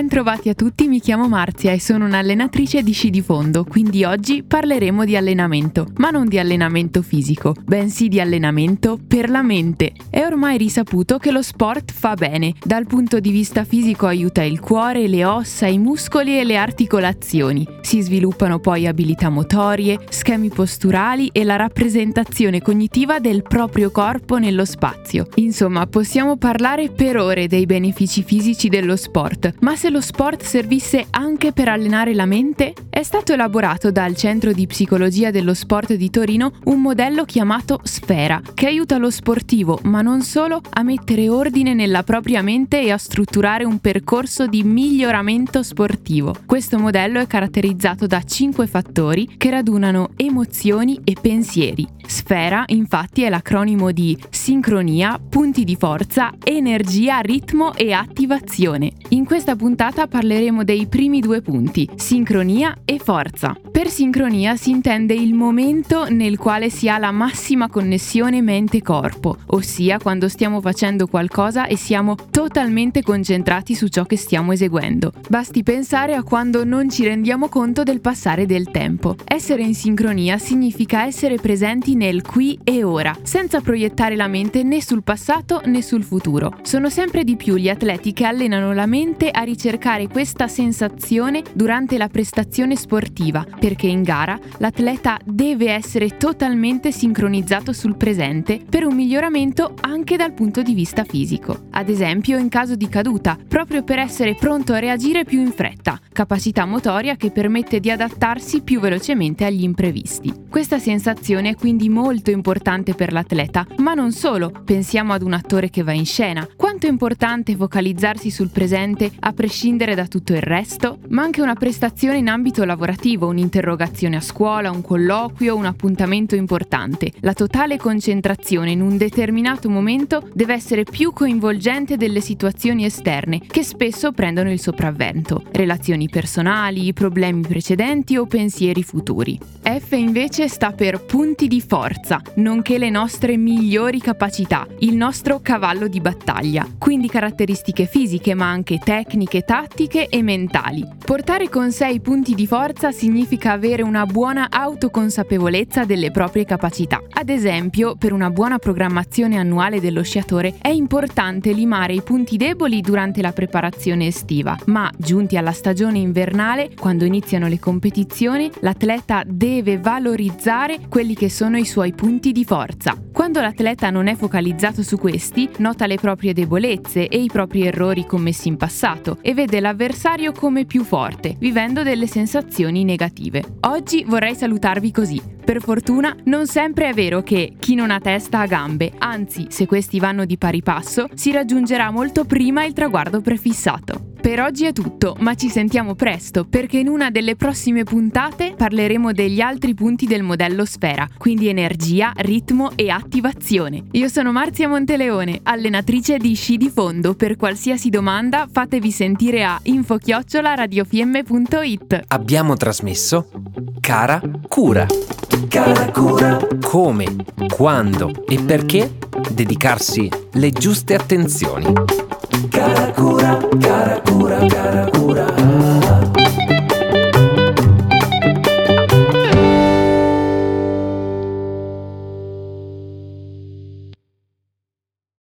Ben trovati a tutti, mi chiamo Marzia e sono un'allenatrice di sci di fondo, quindi oggi parleremo di allenamento, ma non di allenamento fisico, bensì di allenamento per la mente. È ormai risaputo che lo sport fa bene, dal punto di vista fisico aiuta il cuore, le ossa, i muscoli e le articolazioni. Si sviluppano poi abilità motorie, schemi posturali e la rappresentazione cognitiva del proprio corpo nello spazio. Insomma, possiamo parlare per ore dei benefici fisici dello sport, ma se lo sport servisse anche per allenare la mente? È stato elaborato dal Centro di Psicologia dello Sport di Torino un modello chiamato Sfera, che aiuta lo sportivo, ma non solo, a mettere ordine nella propria mente e a strutturare un percorso di miglioramento sportivo. Questo modello è caratterizzato da cinque fattori che radunano emozioni e pensieri. Sfera, infatti, è l'acronimo di sincronia, punti di forza, energia, ritmo e attivazione. In questa puntata parleremo dei primi due punti, sincronia e forza. Per sincronia si intende il momento nel quale si ha la massima connessione mente-corpo, ossia quando stiamo facendo qualcosa e siamo totalmente concentrati su ciò che stiamo eseguendo. Basti pensare a quando non ci rendiamo conto del passare del tempo. Essere in sincronia significa essere presenti nel qui e ora, senza proiettare la mente né sul passato né sul futuro. Sono sempre di più gli atleti che allenano la mente a ricercare questa sensazione durante la prestazione sportiva, perché in gara l'atleta deve essere totalmente sincronizzato sul presente per un miglioramento anche dal punto di vista fisico. Ad esempio in caso di caduta, proprio per essere pronto a reagire più in fretta, capacità motoria che permette di adattarsi più velocemente agli imprevisti. Questa sensazione è quindi molto importante per l'atleta, ma non solo, pensiamo ad un attore che va in scena. Quanto è importante focalizzarsi sul presente a prescindere da tutto il resto? Ma anche una prestazione in ambito lavorativo, un'interrogazione a scuola, un colloquio, un appuntamento importante. La totale concentrazione in un determinato momento deve essere più coinvolgente delle situazioni esterne, che spesso prendono il sopravvento. Relazioni personali, problemi precedenti o pensieri futuri. F invece sta per punti di forza, nonché le nostre migliori capacità, il nostro cavallo di battaglia, quindi caratteristiche fisiche ma anche tecniche, tattiche e mentali. Portare con sé i punti di forza significa avere una buona autoconsapevolezza delle proprie capacità. Ad esempio, per una buona programmazione annuale dello sciatore è importante limare i punti deboli durante la preparazione estiva, ma giunti alla stagione invernale, quando iniziano le competizioni, l'atleta deve valorizzare quelli che sono i suoi punti di forza. Quando l'atleta non è focalizzato su questi, nota le proprie debolezze e i propri errori commessi in passato e vede l'avversario come più forte, vivendo delle sensazioni negative. Oggi vorrei salutarvi così. Per fortuna non sempre è vero che chi non ha testa ha gambe, anzi se questi vanno di pari passo si raggiungerà molto prima il traguardo prefissato. Per oggi è tutto, ma ci sentiamo presto perché in una delle prossime puntate parleremo degli altri punti del modello Sfera, quindi energia, ritmo e attivazione. Io sono Marzia Monteleone, allenatrice di sci di fondo. Per qualsiasi domanda fatevi sentire a info-radiofm.it. Abbiamo trasmesso Cara Cura. Cara Cura. Come, quando e perché dedicarsi le giuste attenzioni. Cara cura, cara cura, cara cura.